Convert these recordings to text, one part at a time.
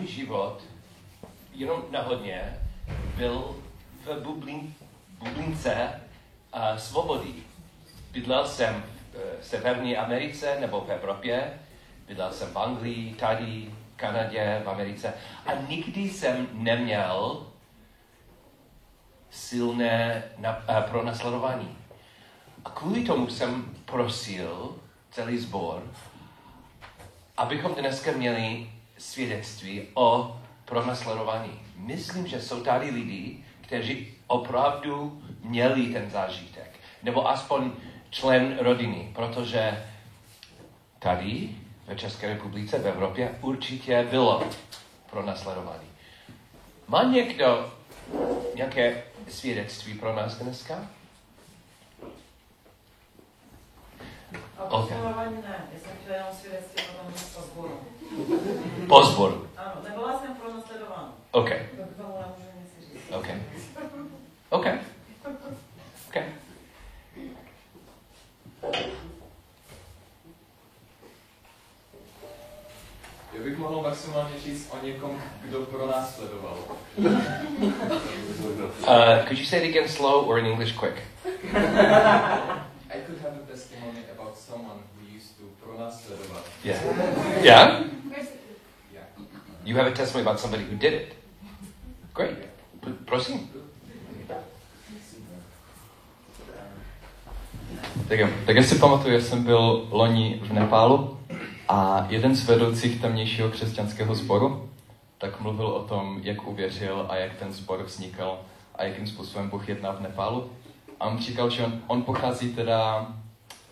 můj život jenom náhodně byl v bublin, bublince uh, svobody. Bydlel jsem v Severní Americe nebo v Evropě, bydlel jsem v Anglii, tady, v Kanadě, v Americe a nikdy jsem neměl silné na, uh, pronásledování. A kvůli tomu jsem prosil celý sbor, abychom dneska měli svědectví o pronásledování. Myslím, že jsou tady lidi, kteří opravdu měli ten zážitek. Nebo aspoň člen rodiny, protože tady ve České republice, v Evropě určitě bylo pro nasledování. Má někdo nějaké svědectví pro nás dneska? Okay. ne, já jsem chtěla jenom svědectví potom po zboru? Ano, nebyla jsem pro nasledování. OK. To k tomu nemůžu nic říct. OK. OK. OK. Já bych mohl maximálně říct o někom, kdo pro nás sledoval. uh, could you say it again slow or in English quick? I could have a testimony about someone who used to pro nás sledovat. Yeah. Yeah? You have a testimony about somebody who did it. Great. Prosím. Tak jo, tak já si pamatuju, já jsem byl loni v Nepálu a jeden z vedoucích tamnějšího křesťanského sboru tak mluvil o tom, jak uvěřil a jak ten sbor vznikal a jakým způsobem Bůh jedná v Nepálu. A on říkal, že on, on pochází teda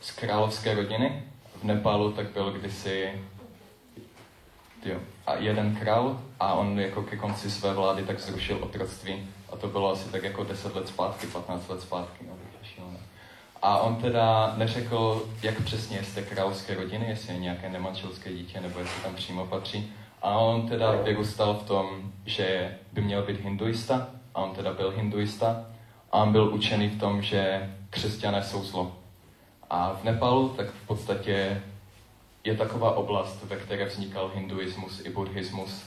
z královské rodiny. V Nepálu tak byl kdysi jo, a jeden král a on jako ke konci své vlády tak zrušil otroctví. A to bylo asi tak jako 10 let zpátky, 15 let zpátky. No, a on teda neřekl, jak přesně té královské rodiny, jestli je nějaké nemanželské dítě, nebo jestli tam přímo patří. A on teda vyrůstal v tom, že by měl být hinduista, a on teda byl hinduista, a on byl učený v tom, že křesťané jsou zlo. A v Nepalu tak v podstatě je taková oblast, ve které vznikal hinduismus i buddhismus.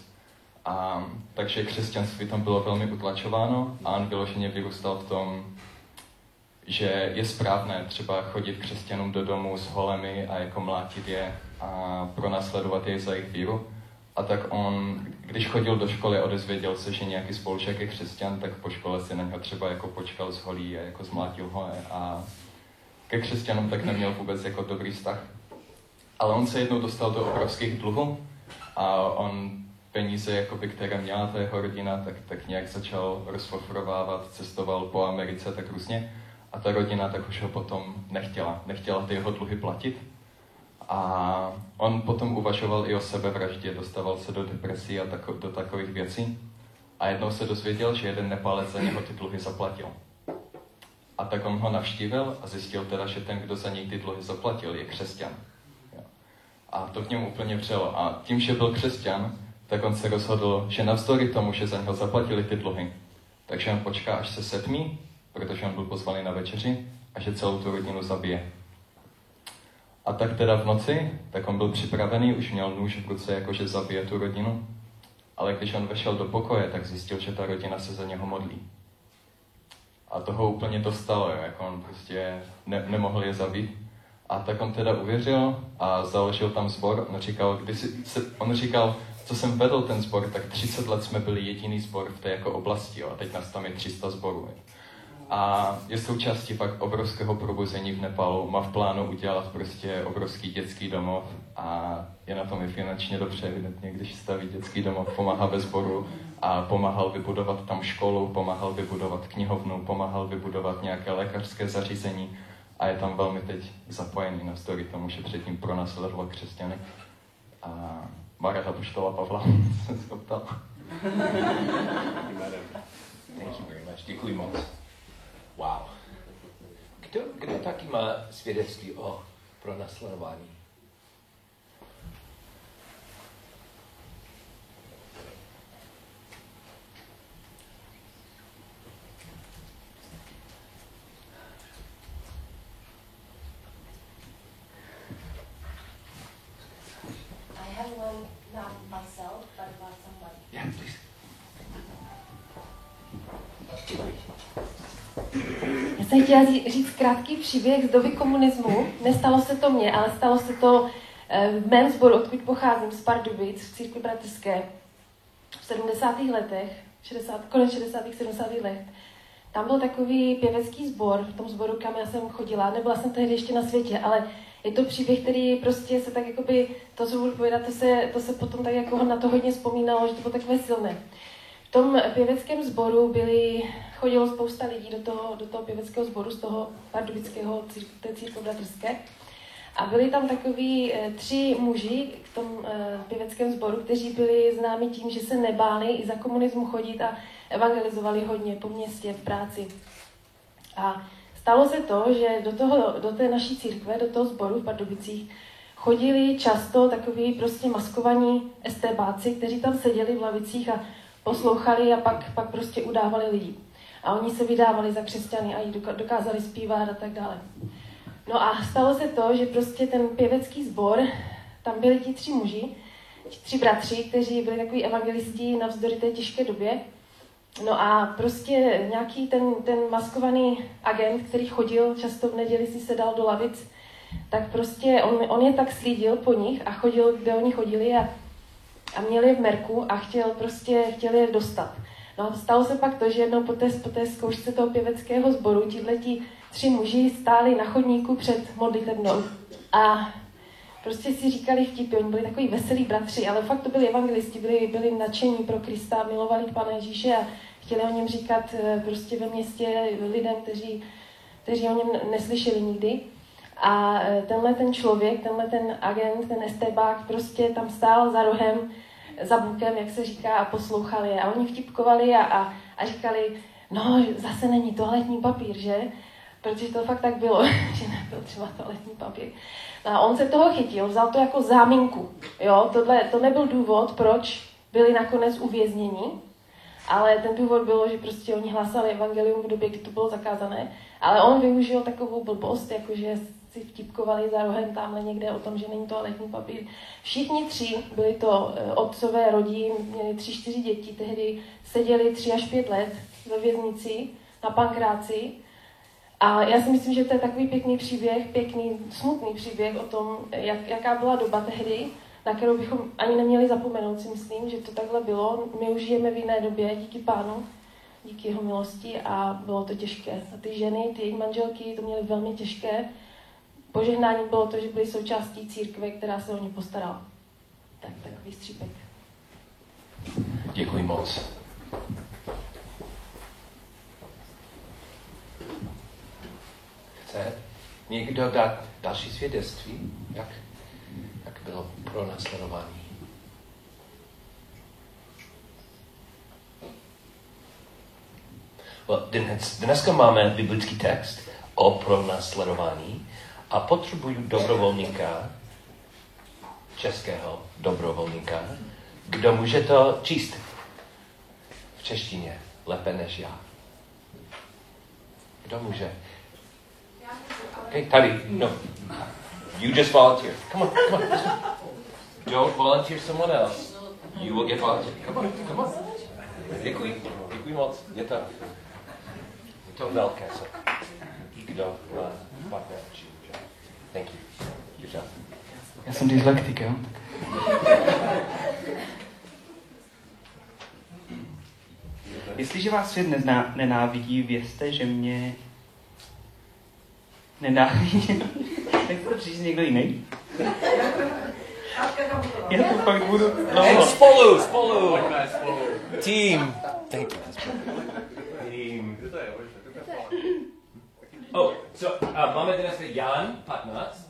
A, takže křesťanství tam bylo velmi utlačováno a on vyloženě vyrůstal v tom, že je správné třeba chodit křesťanům do domu s holemi a jako mlátit je a pronásledovat je za jejich víru. A tak on, když chodil do školy a odezvěděl se, že nějaký spolužák je křesťan, tak po škole si na něho třeba jako počkal z holí a jako zmlátil ho a ke křesťanům tak neměl vůbec jako dobrý vztah. Ale on se jednou dostal do obrovských dluhů a on peníze, jakoby, které měla ta jeho rodina, tak, tak nějak začal rozfofrovávat, cestoval po Americe tak různě a ta rodina tak už ho potom nechtěla. Nechtěla ty jeho dluhy platit. A on potom uvažoval i o sebevraždě, dostával se do depresí a tako, do takových věcí. A jednou se dozvěděl, že jeden Nepálec za něho ty dluhy zaplatil. A tak on ho navštívil a zjistil teda, že ten, kdo za něj ty dluhy zaplatil, je křesťan. A to k němu úplně vřelo. A tím, že byl křesťan, tak on se rozhodl, že navzdory tomu, že za něho zaplatili ty dluhy, takže on počká, až se setmí protože on byl pozvaný na večeři a že celou tu rodinu zabije. A tak teda v noci, tak on byl připravený, už měl nůž v ruce, jakože zabije tu rodinu. Ale když on vešel do pokoje, tak zjistil, že ta rodina se za něho modlí. A toho úplně dostalo, jako on prostě ne, nemohl je zabít. A tak on teda uvěřil a založil tam sbor. On říkal, když se, on říkal, co jsem vedl ten sbor, tak 30 let jsme byli jediný sbor v té jako oblasti, jo, a teď nás tam je 300 sborů. A je součástí pak obrovského probuzení v Nepalu. Má v plánu udělat prostě obrovský dětský domov a je na tom i finančně dobře, evidentně, když staví dětský domov, pomáhá ve sboru a pomáhal vybudovat tam školu, pomáhal vybudovat knihovnu, pomáhal vybudovat nějaké lékařské zařízení a je tam velmi teď zapojený na story tomu, že předtím pronásledoval křesťany. A Marata Poštola Pavla jsem se ptal. Děkuji moc. Wow. Kdo, kdo taky má svědectví o pronásledování? I have one, not myself, but about someone jsem chtěla ří- říct krátký příběh z doby komunismu. Nestalo se to mně, ale stalo se to eh, v mém sboru, odkud pocházím, z Pardubic, v církvi bratrské, v 70. letech, 60, konec 60. 70. let. Tam byl takový pěvecký sbor, v tom sboru, kam já jsem chodila. Nebyla jsem tehdy ještě na světě, ale je to příběh, který prostě se tak jakoby, to, co budu povědat, to se, to se potom tak jako na to hodně vzpomínalo, že to bylo takové silné. V tom pěveckém sboru byli, chodilo spousta lidí do toho, do toho pěveckého sboru, z toho pardubického té církve. A byli tam takový e, tři muži v tom e, pěveckém sboru, kteří byli známi tím, že se nebáli i za komunismu chodit a evangelizovali hodně po městě, v práci. A stalo se to, že do, toho, do té naší církve, do toho sboru v Pardubicích, chodili často takový prostě maskovaní estébáci, kteří tam seděli v lavicích a poslouchali a pak, pak prostě udávali lidi. A oni se vydávali za křesťany a jí dokázali zpívat a tak dále. No a stalo se to, že prostě ten pěvecký sbor, tam byli ti tři muži, ti tři bratři, kteří byli takový evangelisti navzdory té těžké době. No a prostě nějaký ten, ten maskovaný agent, který chodil, často v neděli si sedal do lavic, tak prostě on, on je tak slídil po nich a chodil, kde oni chodili a, a měli je v merku a chtěl prostě, chtěl je dostat. No stalo se pak to, že jednou po té, po té zkoušce toho pěveckého sboru tihleti tři muži stáli na chodníku před modlitebnou a prostě si říkali vtipy, oni byli takový veselí bratři, ale fakt to byli evangelisti, byli, byli nadšení pro Krista, milovali Pana Ježíše a chtěli o něm říkat eh, prostě ve městě lidem, kteří, kteří o něm neslyšeli nikdy. A eh, tenhle ten člověk, tenhle ten agent, ten estébák prostě tam stál za rohem, za bukem, jak se říká, a poslouchali je. A oni vtipkovali a, a, a říkali, no, zase není toaletní papír, že? Protože to fakt tak bylo, že nebyl třeba toaletní papír. A on se toho chytil, vzal to jako záminku. Jo, tohle, to nebyl důvod, proč byli nakonec uvězněni, ale ten důvod bylo, že prostě oni hlásali evangelium v době, kdy to bylo zakázané, ale on využil takovou blbost, jakože si vtipkovali za rohem tamhle někde o tom, že není toaletní papír. Všichni tři, byli to eh, otcové rodí, měli tři, čtyři děti, tehdy seděli tři až pět let ve věznici na pankráci a já si myslím, že to je takový pěkný příběh, pěkný, smutný příběh o tom, jak, jaká byla doba tehdy, na kterou bychom ani neměli zapomenout, si myslím, že to takhle bylo. My už žijeme v jiné době, díky pánu, díky jeho milosti a bylo to těžké. A ty ženy, ty jejich manželky to měly velmi těžké. Požehnání bylo to, že byly součástí církve, která se o ně postarala. Tak, takový střípek. Děkuji moc. Chce někdo dát další svědectví? Jak, jak bylo pro následování? Dnes, dneska máme biblický text o pronásledování a potřebuju dobrovolníka, českého dobrovolníka, kdo může to číst v češtině lépe než já. Kdo může? Okay, tady, no. You just volunteer. Come on, come on. Don't volunteer someone else. You will get volunteer. Come on, come on. Děkuji, děkuji moc. Je to, je to velké. Kdo má že? Thank you. Good job. Já jsem dyslektik, jo? Jestliže vás svět nezná, nenávidí, vězte, že mě nenávidí. Jak to přijít někdo jiný? Já to pak budu... No, spolu, spolu. Team. Thank you. Team. Oh, so, uh, máme dnes Jan 15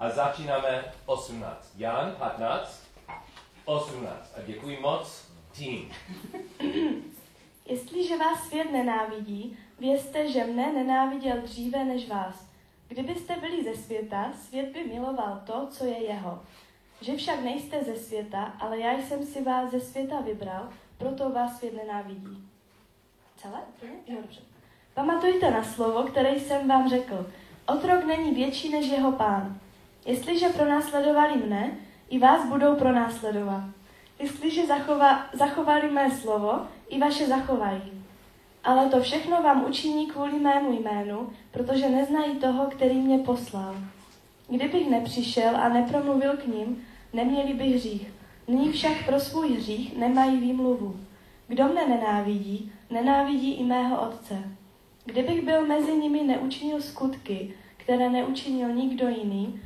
a začínáme 18. Jan 15, 18. A děkuji moc. Team. Jestliže vás svět nenávidí, vězte, že mne nenáviděl dříve než vás. Kdybyste byli ze světa, svět by miloval to, co je jeho. Že však nejste ze světa, ale já jsem si vás ze světa vybral, proto vás svět nenávidí. Celé? Jo, dobře. Pamatujte na slovo, které jsem vám řekl. Otrok není větší než jeho pán. Jestliže pronásledovali mne, i vás budou pronásledovat. Jestliže zachova, zachovali mé slovo, i vaše zachovají. Ale to všechno vám učiní kvůli mému jménu, protože neznají toho, který mě poslal. Kdybych nepřišel a nepromluvil k ním, neměli by hřích. Nyní však pro svůj hřích nemají výmluvu. Kdo mne nenávidí, nenávidí i mého otce. Kdybych byl mezi nimi neučinil skutky, které neučinil nikdo jiný,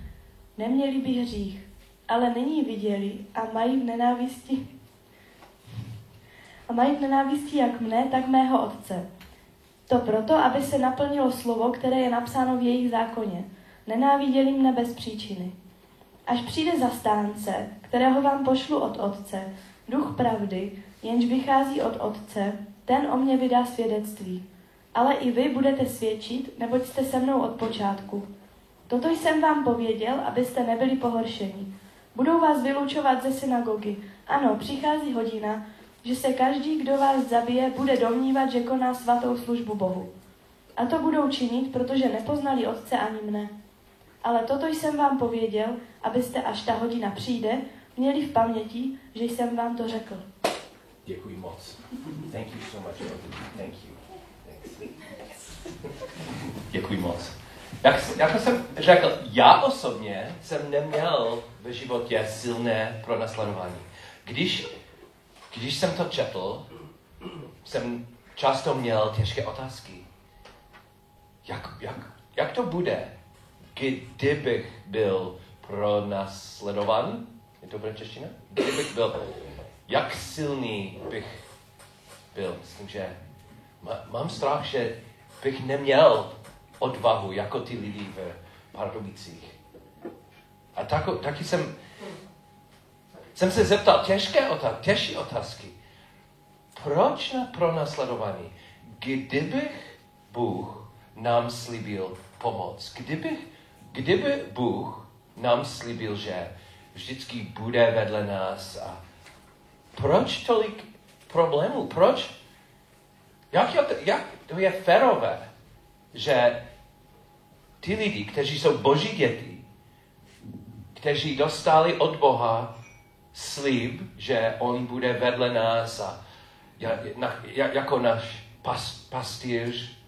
neměli by hřích. Ale nyní viděli a mají v nenávisti a mají v nenávisti jak mne, tak mého otce. To proto, aby se naplnilo slovo, které je napsáno v jejich zákoně. Nenáviděli mne bez příčiny. Až přijde zastánce, kterého vám pošlu od Otce, duch pravdy, jenž vychází od Otce, ten o mě vydá svědectví. Ale i vy budete svědčit, neboť jste se mnou od počátku. Toto jsem vám pověděl, abyste nebyli pohoršeni. Budou vás vylučovat ze synagogy. Ano, přichází hodina, že se každý, kdo vás zabije, bude domnívat, že koná svatou službu Bohu. A to budou činit, protože nepoznali Otce ani mne. Ale toto jsem vám pověděl, abyste, až ta hodina přijde, měli v paměti, že jsem vám to řekl. Děkuji moc. Thank you so much. Thank you. Děkuji moc. Jak, jako jsem řekl, já osobně jsem neměl ve životě silné pronásledování. Když, když jsem to četl, jsem často měl těžké otázky. Jak, jak, jak to bude, kdybych byl pronásledován? Je to bude čeština? Kdybych byl, jak silný bych byl? Myslím, že mám strach, že bych neměl odvahu jako ty lidi v Pardubicích. A tak, taky jsem, jsem se zeptal těžké otázky, těžší otázky. Proč na pronásledování? Kdybych Bůh nám slíbil pomoc, kdybych, kdyby Bůh nám slíbil, že vždycky bude vedle nás a proč tolik problémů? Proč? Jak, je, jak to je ferové, že ty lidi, kteří jsou boží děti, kteří dostali od Boha slib, že on bude vedle nás a jako náš pas, pastýř,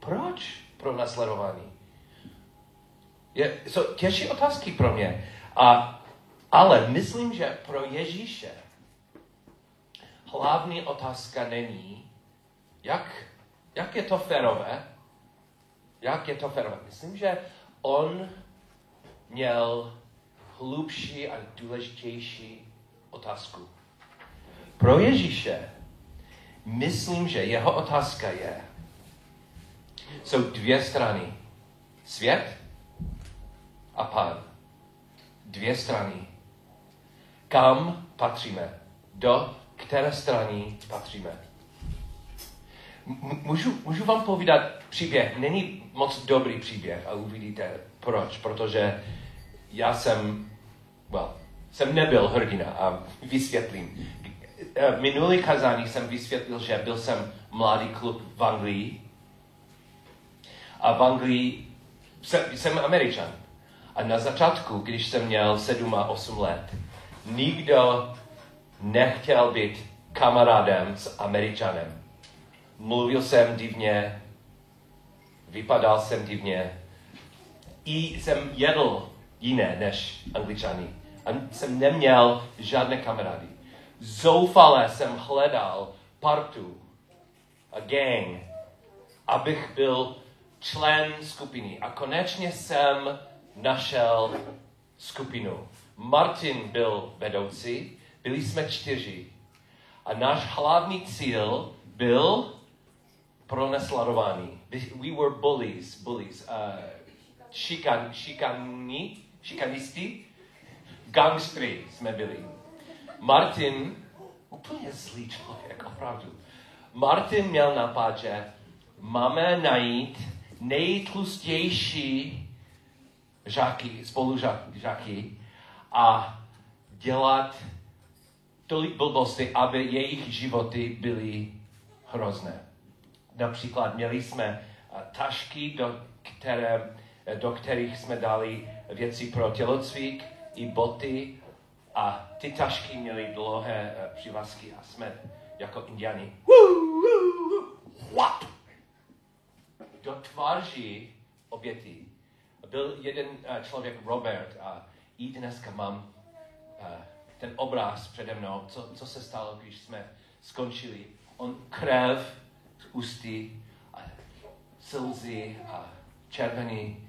proč pro nasledování? Je, jsou těžší otázky pro mě. A, ale myslím, že pro Ježíše hlavní otázka není, jak, jak je to férové, jak je to férové. Myslím, že on měl hlubší a důležitější otázku. Pro Ježíše myslím, že jeho otázka je, jsou dvě strany. Svět a pán. Dvě strany. Kam patříme? Do které strany patříme? Můžu, můžu vám povídat příběh. Není moc dobrý příběh a uvidíte proč. Protože já jsem, well, jsem nebyl hrdina a vysvětlím. V minulý kazání jsem vysvětlil, že byl jsem mladý klub v Anglii. A v Anglii jsem, jsem Američan. A na začátku, když jsem měl 7 a 8 let, nikdo nechtěl být kamarádem s Američanem. Mluvil jsem divně, vypadal jsem divně, i jsem jedl jiné než angličany. A jsem neměl žádné kamarády. Zoufale jsem hledal partu a gang, abych byl člen skupiny. A konečně jsem našel skupinu. Martin byl vedoucí, byli jsme čtyři. A náš hlavní cíl byl pronesladování. We were bullies, bullies, uh, šikan, šikani, šikanisti, gangstry jsme byli. Martin, úplně zlý člověk, opravdu. Martin měl napad, že máme najít nejtlustější žáky, spolužáky a dělat tolik blbosti, aby jejich životy byly hrozné. Například měli jsme tašky, do, které, do kterých jsme dali věci pro tělocvik i boty a ty tašky měly dlouhé přivazky a jsme jako indiani. do tváří oběti. Byl jeden člověk, Robert, a i dneska mám ten obraz přede mnou, co, co se stalo, když jsme skončili. On krev ústy a slzy a červený.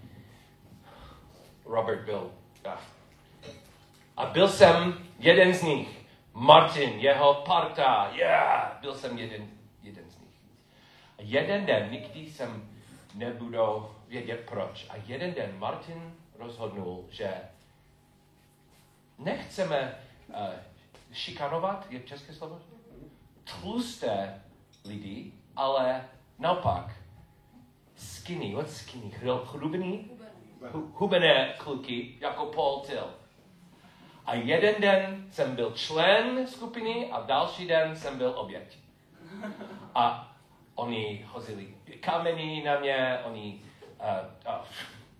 Robert byl. A byl jsem jeden z nich. Martin, jeho parta, yeah, byl jsem jeden, jeden z nich. A jeden den, nikdy jsem nebudou vědět proč. A jeden den Martin rozhodnul, že nechceme uh, šikanovat, je české slovo? Tlusté lidi, ale naopak skinny, what skinny, chlubený, hubené kluky, jako Paul Till. A jeden den jsem byl člen skupiny a další den jsem byl oběť. A oni hozili kameny na mě, oni uh, uh,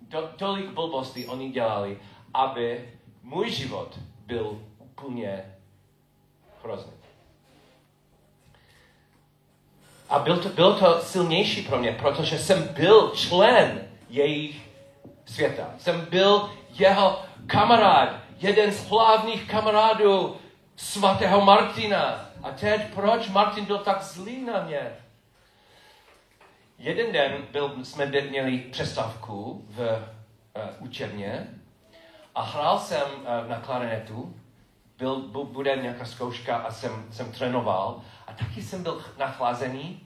to, tolik blbostí oni dělali, aby můj život byl úplně hrozný. A byl to, bylo to silnější pro mě, protože jsem byl člen jejich světa. Jsem byl jeho kamarád, jeden z hlavních kamarádů svatého Martina. A teď proč Martin byl tak zlý na mě? Jeden den byl, jsme měli přestávku v uh, učebně a hrál jsem uh, na klarinetu. Byl, bude nějaká zkouška a jsem, jsem trénoval. A taky jsem byl nachlazený.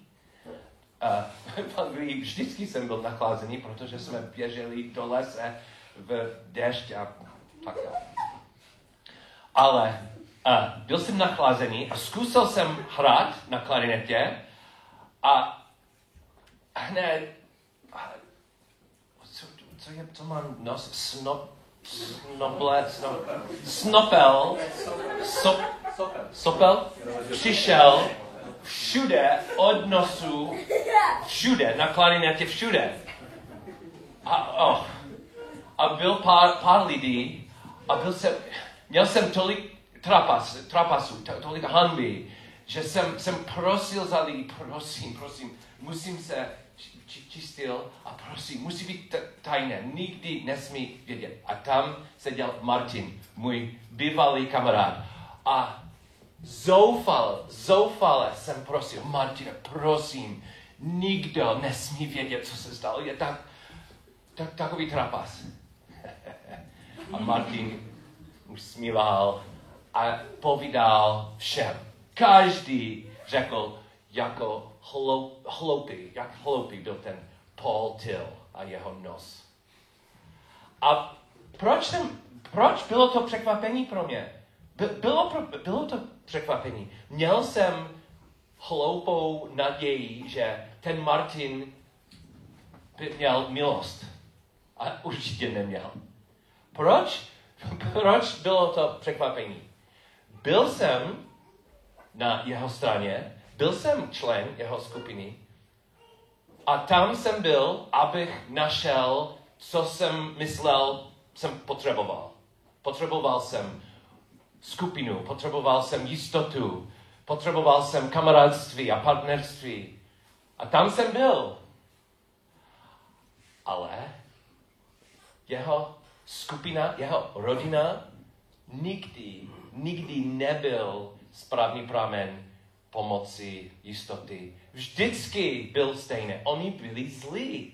Anglii vždycky jsem byl nachlazený, protože jsme běželi do lese v déšť a tak Ale uh, byl jsem nachlazený a zkusil jsem hrát na klarinetě a hned, co, co, je, co mám nos, snop, snoble, snop, snopel, sop, sopel, přišel všude od nosu, všude, na klarinetě všude. A, oh, a byl pár, pár lidí a byl jsem, měl jsem tolik trapas, trapasů, tolik hanby, že jsem, jsem prosil za lidi, prosím, prosím, musím se čistil a prosím, musí být tajné, nikdy nesmí vědět. A tam seděl Martin, můj bývalý kamarád. A zoufal, zoufale jsem prosil, Martin, prosím, nikdo nesmí vědět, co se stalo. Je tak, tak takový trapas. a Martin usmíval a povídal všem. Každý řekl, jako hloupý, jak hloupý byl ten Paul Till a jeho nos. A proč, jsem, proč bylo to překvapení pro mě? Bylo, bylo to překvapení. Měl jsem hloupou naději, že ten Martin by měl milost. A určitě neměl. Proč? Proč bylo to překvapení? Byl jsem na jeho straně, byl jsem člen jeho skupiny a tam jsem byl, abych našel, co jsem myslel, jsem potřeboval. Potřeboval jsem skupinu, potřeboval jsem jistotu, potřeboval jsem kamarádství a partnerství. A tam jsem byl. Ale jeho skupina, jeho rodina nikdy, nikdy nebyl správný pramen pomoci, jistoty. Vždycky byl stejný. Oni byli zlí.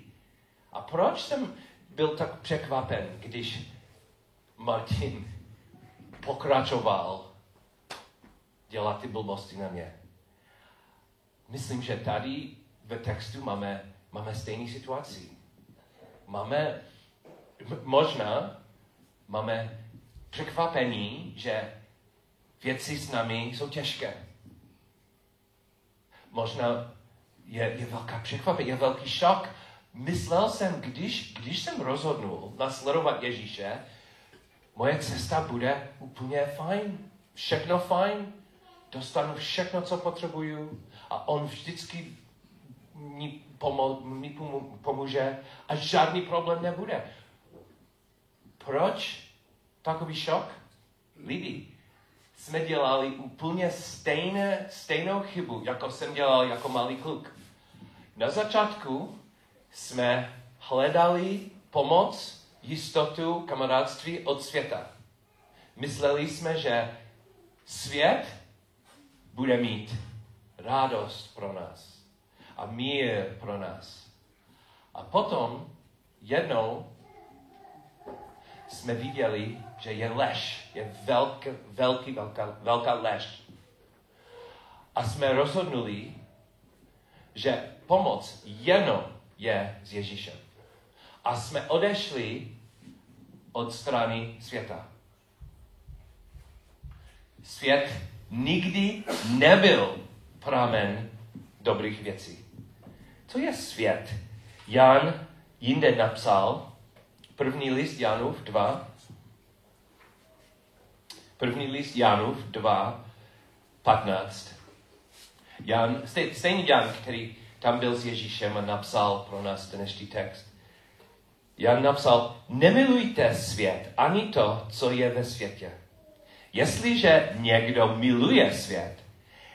A proč jsem byl tak překvapen, když Martin pokračoval dělat ty blbosti na mě? Myslím, že tady ve textu máme, máme stejný situaci. Máme, možná máme překvapení, že věci s námi jsou těžké možná je, je velká překvapení, je velký šok. Myslel jsem, když, když jsem rozhodnul nasledovat Ježíše, moje cesta bude úplně fajn, všechno fajn, dostanu všechno, co potřebuju a on vždycky mi, pomo- mi pomůže a žádný problém nebude. Proč takový šok? Lidi, jsme dělali úplně stejné, stejnou chybu, jako jsem dělal jako malý kluk. Na začátku jsme hledali pomoc, jistotu, kamarádství od světa. Mysleli jsme, že svět bude mít radost pro nás a mír pro nás. A potom jednou jsme viděli, že je lež, je velká, velký, velká, velká lež. A jsme rozhodnuli, že pomoc jenom je s Ježíšem. A jsme odešli od strany světa. Svět nikdy nebyl pramen dobrých věcí. Co je svět? Jan jinde napsal, první list Janův 2, první list Janův 2, 15. Jan, stejný Jan, který tam byl s Ježíšem a napsal pro nás dnešní text. Jan napsal, nemilujte svět, ani to, co je ve světě. Jestliže někdo miluje svět,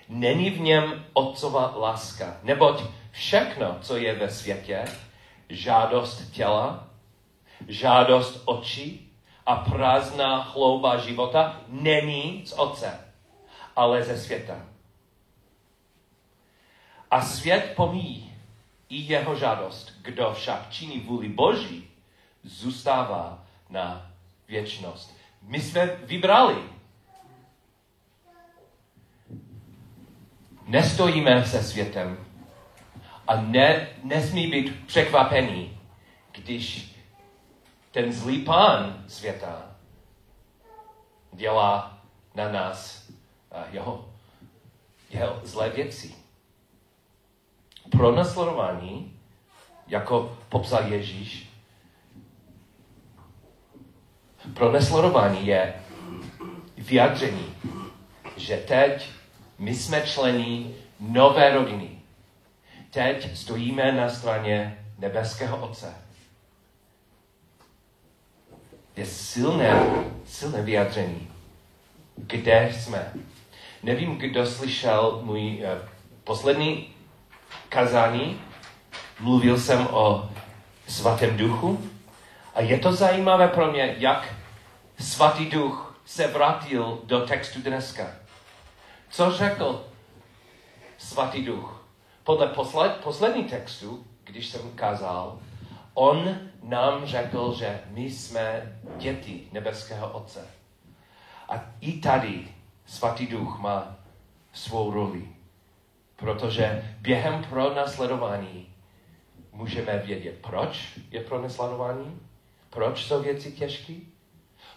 není v něm otcova láska. Neboť všechno, co je ve světě, žádost těla, žádost očí a prázdná chlouba života, není z otce, ale ze světa. A svět pomíjí i jeho žádost. Kdo však činí vůli Boží, zůstává na věčnost. My jsme vybrali. Nestojíme se světem a ne, nesmí být překvapený, když ten zlý pán světa dělá na nás jeho, jeho zlé věci. Pro nasledování, jako popsal Ježíš, pro nesledování je vyjádření, že teď my jsme členy nové rodiny. Teď stojíme na straně nebeského Otce. Je silné, silné vyjádření. Kde jsme? Nevím, kdo slyšel můj uh, poslední kazání. Mluvil jsem o svatém duchu. A je to zajímavé pro mě, jak svatý duch se vrátil do textu dneska. Co řekl svatý duch? Podle posled, poslední textu, když jsem kázal, on nám řekl, že my jsme děti nebeského Otce. A i tady svatý duch má svou roli. Protože během pronásledování můžeme vědět, proč je pronásledování, proč jsou věci těžké,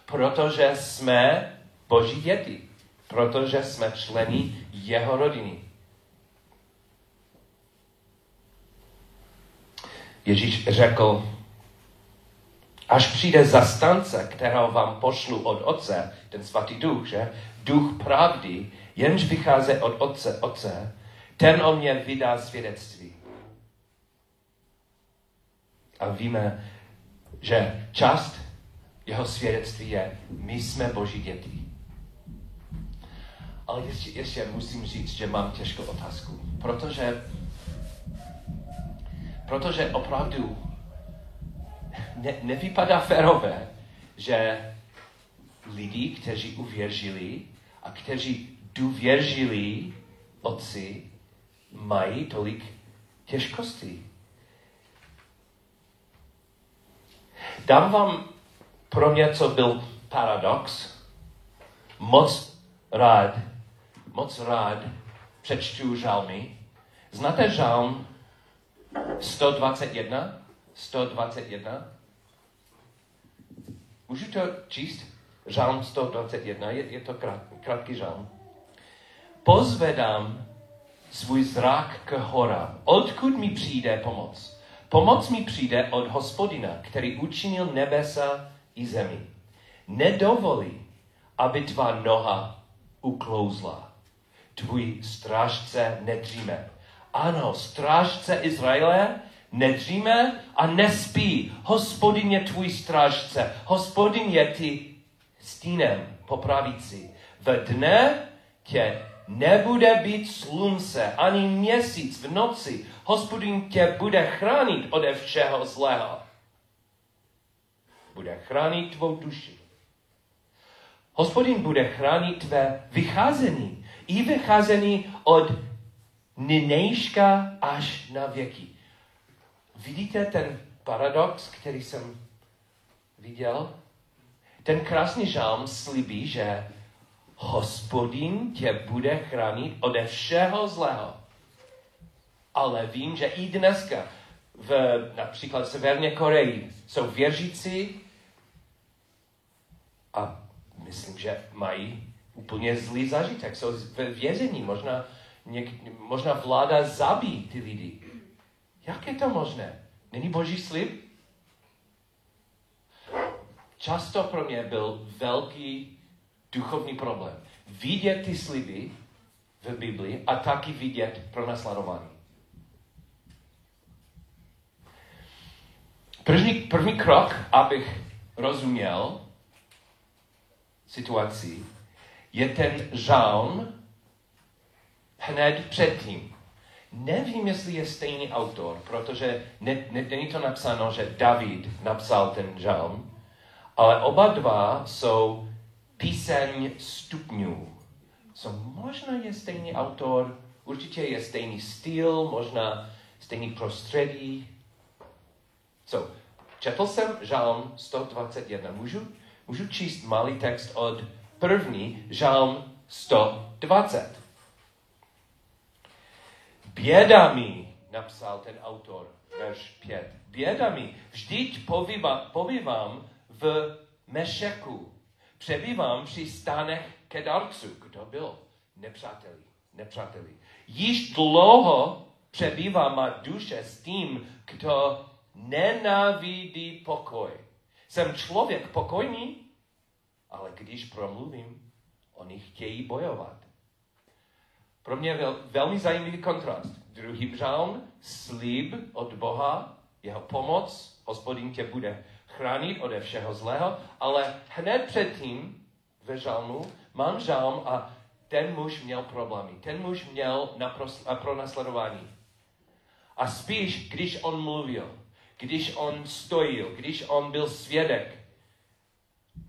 protože jsme boží děti, protože jsme členy jeho rodiny. Ježíš řekl, až přijde zastance, kterého vám pošlu od Otce, ten svatý duch, že? Duch pravdy, jenž vychází od Otce, Otce, ten o mě vydá svědectví. A víme, že část jeho svědectví je, my jsme boží děti. Ale ještě, ještě musím říct, že mám těžkou otázku, protože Protože opravdu ne, nevypadá férové, že lidi, kteří uvěřili a kteří důvěřili otci, mají tolik těžkostí. Dám vám pro mě, co byl paradox. Moc rád, moc rád přečtu žalmy. Znáte žalm 121? 121? Můžu to číst? Žálm 121, je, je to krát, krátký žálm. Pozvedám svůj zrak k horám. Odkud mi přijde pomoc? Pomoc mi přijde od hospodina, který učinil nebesa i zemi. Nedovolí, aby tvá noha uklouzla. Tvůj strážce nedříme. Ano, strážce Izraele nedříme a nespí. Hospodin je tvůj strážce. Hospodin je ty stínem po pravici. Ve dne tě nebude být slunce ani měsíc v noci. Hospodin tě bude chránit ode všeho zlého. Bude chránit tvou duši. Hospodin bude chránit tvé vycházení. I vycházení od nynějška až na věky. Vidíte ten paradox, který jsem viděl? Ten krásný žálm slibí, že hospodin tě bude chránit ode všeho zlého. Ale vím, že i dneska v například Severní Koreji jsou věřící a myslím, že mají úplně zlý zažitek. Jsou ve vězení, možná, něk, možná vláda zabí ty lidi. Jak je to možné? Není boží slib? Často pro mě byl velký duchovní problém. Vidět ty sliby v Biblii a taky vidět pro nasledování. První, první krok, abych rozuměl situaci, je ten žálm hned předtím. Nevím, jestli je stejný autor, protože ne, ne, není to napsáno, že David napsal ten žálm, ale oba dva jsou píseň stupňů. So možná je stejný autor, určitě je stejný styl, možná stejný prostředí. So, četl jsem žálm 121. Můžu, můžu číst malý text od první žálm 120. Běda mi, napsal ten autor, verš 5. Běda mi, vždyť povívám v Mešeku, Přebývám při stánech Kedarců. Kdo byl? Nepřáteli. Nepřáteli. Již dlouho přebývá má duše s tím, kdo nenávidí pokoj. Jsem člověk pokojný, ale když promluvím, oni chtějí bojovat. Pro mě je velmi zajímavý kontrast. Druhý žálm, slib od Boha, jeho pomoc, hospodin tě bude chránit ode všeho zlého, ale hned předtím ve žalmu mám žalm a ten muž měl problémy. Ten muž měl pro nasledování. A spíš, když on mluvil, když on stojil, když on byl svědek,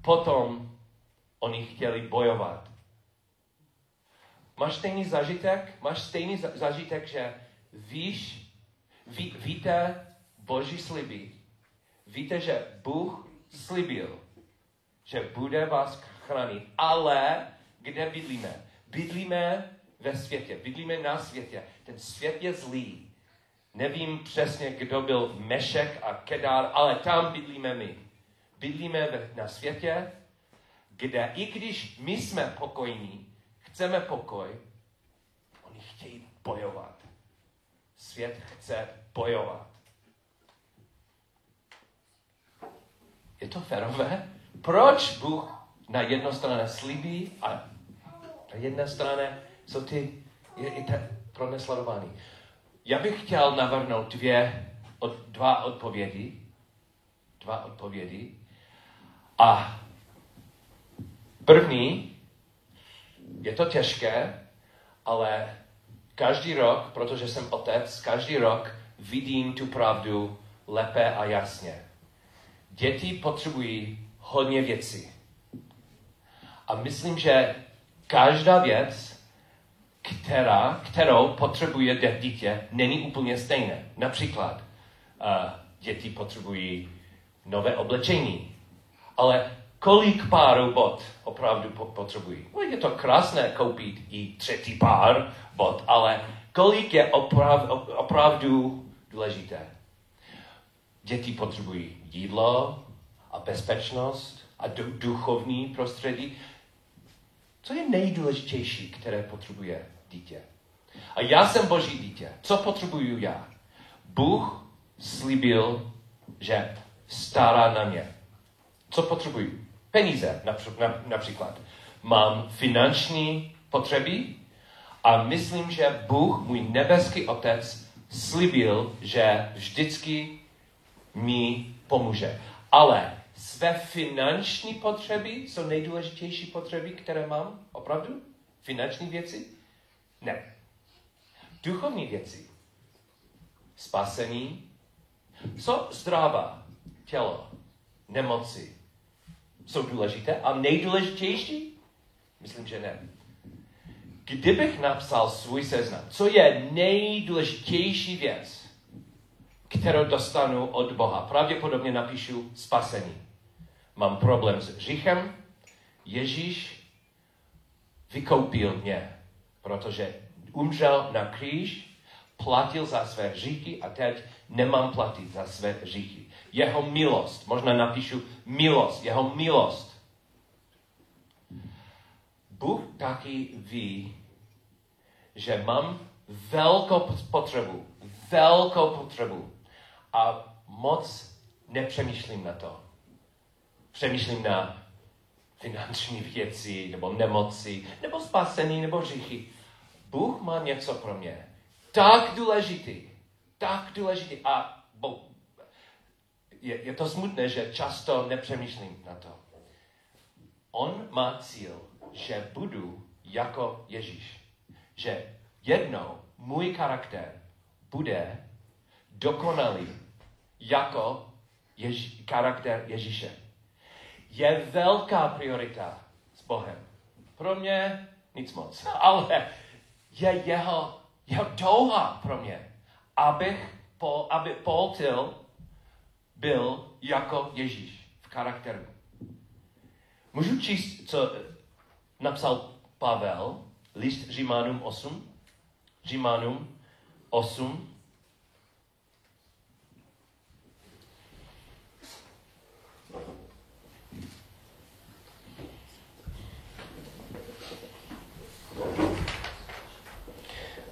potom oni chtěli bojovat. Máš stejný zažitek? Máš stejný zažitek, že víš, ví, víte Boží sliby, Víte, že Bůh slibil, že bude vás chránit, ale kde bydlíme? Bydlíme ve světě, bydlíme na světě. Ten svět je zlý. Nevím přesně, kdo byl Mešek a Kedar, ale tam bydlíme my. Bydlíme na světě, kde i když my jsme pokojní, chceme pokoj, oni chtějí bojovat. Svět chce bojovat. Je to férové? Proč Bůh na jedné straně slíbí a na jedné straně jsou ty je, je te, pronesledování? Já bych chtěl navrhnout dvě, od, dva odpovědi. Dva odpovědi. A první, je to těžké, ale každý rok, protože jsem otec, každý rok vidím tu pravdu lépe a jasně. Děti potřebují hodně věcí. A myslím, že každá věc, která, kterou potřebuje dítě, není úplně stejné. Například uh, děti potřebují nové oblečení, ale kolik párů bot opravdu potřebují? Je to krásné koupit i třetí pár bot, ale kolik je oprav, opravdu důležité? Děti potřebují jídlo a bezpečnost a duchovní prostředí. Co je nejdůležitější, které potřebuje dítě? A já jsem boží dítě. Co potřebuju já? Bůh slíbil, že stará na mě. Co potřebuju? Peníze například. Mám finanční potřeby a myslím, že Bůh, můj nebeský otec, slíbil, že vždycky mi pomůže. Ale své finanční potřeby jsou nejdůležitější potřeby, které mám? Opravdu? Finanční věci? Ne. Duchovní věci. Spasení. Co zdravá tělo, nemoci jsou důležité a nejdůležitější? Myslím, že ne. Kdybych napsal svůj seznam, co je nejdůležitější věc, kterou dostanu od Boha, pravděpodobně napíšu spasení. Mám problém s říchem, Ježíš vykoupil mě, protože umřel na kříž, platil za své říky a teď nemám platit za své říky. Jeho milost, možná napíšu milost, jeho milost. Bůh taky ví, že mám velkou potřebu, velkou potřebu a moc nepřemýšlím na to. Přemýšlím na finanční věci, nebo nemoci, nebo spasení, nebo říchy. Bůh má něco pro mě. Tak důležitý. Tak důležitý. A bo, je, je to smutné, že často nepřemýšlím na to. On má cíl, že budu jako Ježíš. Že jednou můj charakter bude dokonalý jako Ježi, charakter Ježíše. Je velká priorita s Bohem. Pro mě nic moc, ale je jeho, jeho touha pro mě, abych po, aby Paul Till byl jako Ježíš v charakteru. Můžu číst, co napsal Pavel, list Římanům 8? Římanům 8,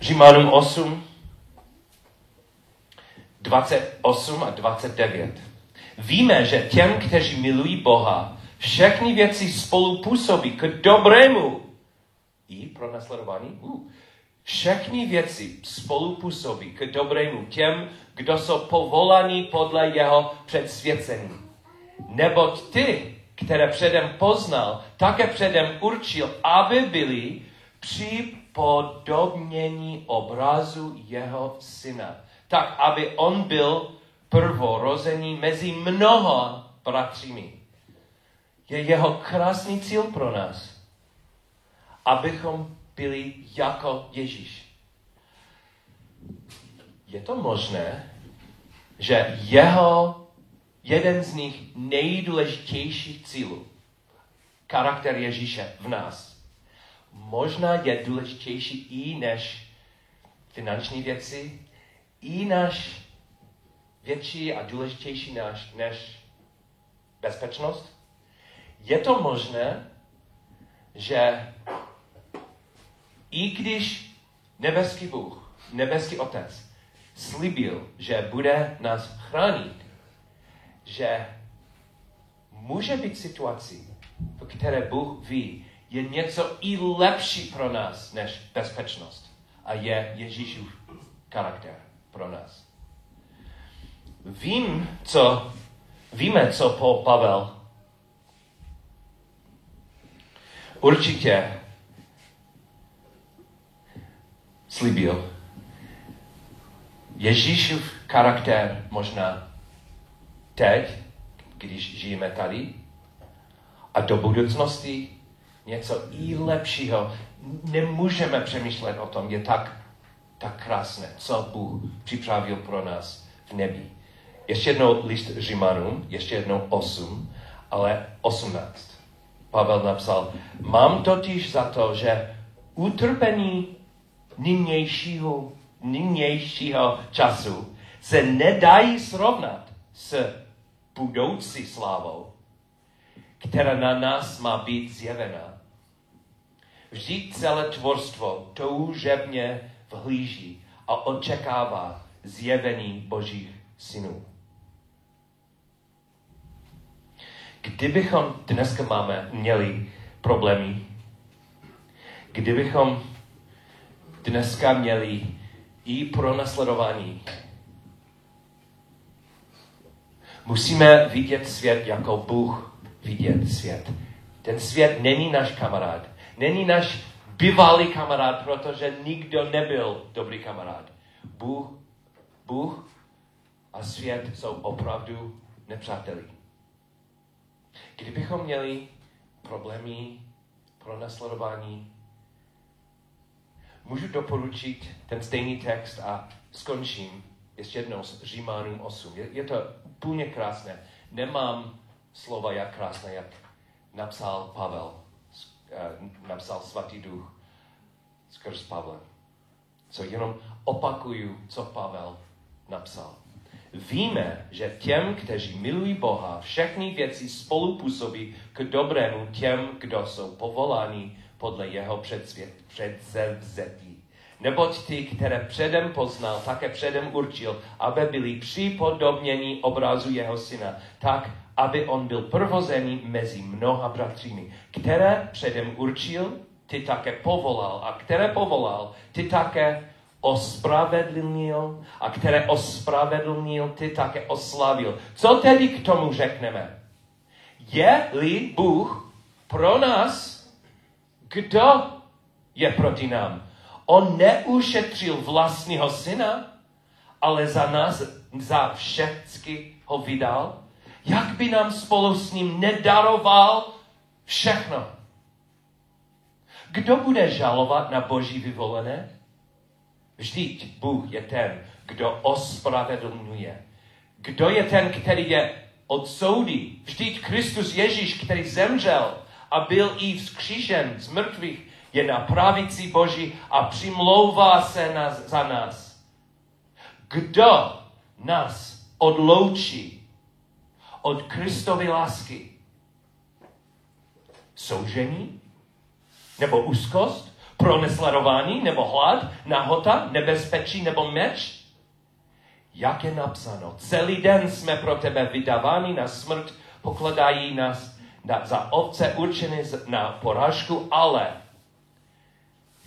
Římanům 8, 28 a 29. Víme, že těm, kteří milují Boha, všechny věci spolu působí k dobrému. I pro nasledování? Všechny věci spolu působí k dobrému těm, kdo jsou povolaní podle jeho předsvěcení. Neboť ty, které předem poznal, také předem určil, aby byli připodobnění obrazu jeho syna. Tak, aby on byl prvorozený mezi mnoha bratřími. Je jeho krásný cíl pro nás, abychom byli jako Ježíš. Je to možné, že jeho jeden z nich nejdůležitějších cílů, charakter Ježíše v nás, možná je důležitější i než finanční věci, i než větší a důležitější než, než bezpečnost. Je to možné, že i když nebeský Bůh, nebeský Otec slíbil, že bude nás chránit, že může být situací, v které Bůh ví, je něco i lepší pro nás než bezpečnost. A je Ježíšův charakter pro nás. Vím, co, víme, co po Pavel určitě slíbil. Ježíšův charakter možná teď, když žijeme tady, a do budoucnosti něco i lepšího. Nemůžeme přemýšlet o tom, je tak, tak krásné, co Bůh připravil pro nás v nebi. Ještě jednou list Římanům, ještě jednou 8, ale 18. Pavel napsal, mám totiž za to, že utrpení nynějšího, nynějšího času se nedají srovnat s budoucí slávou, která na nás má být zjevena. Vždyť celé tvorstvo toužebně vhlíží a očekává zjevení Božích synů. Kdybychom dneska máme, měli problémy, kdybychom dneska měli i pro nasledování, musíme vidět svět jako Bůh vidět svět. Ten svět není náš kamarád, není náš bývalý kamarád, protože nikdo nebyl dobrý kamarád. Bůh, Bůh a svět jsou opravdu nepřátelí. Kdybychom měli problémy pro nasledování, můžu doporučit ten stejný text a skončím ještě jednou s Římanům 8. Je, je to úplně krásné. Nemám slova jak krásné, jak napsal Pavel, napsal svatý duch skrz Pavla. Co jenom opakuju, co Pavel napsal. Víme, že těm, kteří milují Boha, všechny věci spolupůsobí k dobrému těm, kdo jsou povoláni podle jeho předzevzetí. Neboť ty, které předem poznal, také předem určil, aby byli připodobněni obrazu jeho syna, tak, aby on byl prvozený mezi mnoha bratřími. Které předem určil, ty také povolal. A které povolal, ty také ospravedlnil a které ospravedlnil, ty také oslavil. Co tedy k tomu řekneme? Je-li Bůh pro nás, kdo je proti nám? On neušetřil vlastního syna, ale za nás, za všechny ho vydal. Jak by nám spolu s ním nedaroval všechno? Kdo bude žalovat na boží vyvolené? Vždyť Bůh je ten, kdo ospravedlňuje. Kdo je ten, který je odsoudí? Vždyť Kristus Ježíš, který zemřel a byl i vzkříšen z mrtvých, je na pravici Boží a přimlouvá se na, za nás. Kdo nás odloučí od Kristovy lásky? Soužení? Nebo úzkost? Pronesledování? Nebo hlad? Nahota? Nebezpečí? Nebo meč? Jak je napsáno, celý den jsme pro tebe vydáváni na smrt, pokladají nás na, za ovce určené na porážku, ale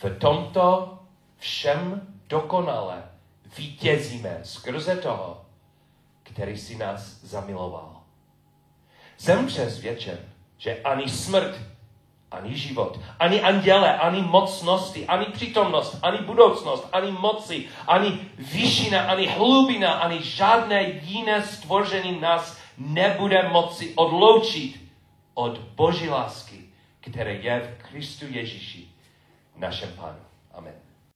v tomto všem dokonale vítězíme skrze toho, který si nás zamiloval. Jsem přesvědčen, že ani smrt, ani život, ani anděle, ani mocnosti, ani přítomnost, ani budoucnost, ani moci, ani výšina, ani hlubina, ani žádné jiné stvoření nás nebude moci odloučit od Boží lásky, které je v Kristu Ježíši, našem Pánu. Amen.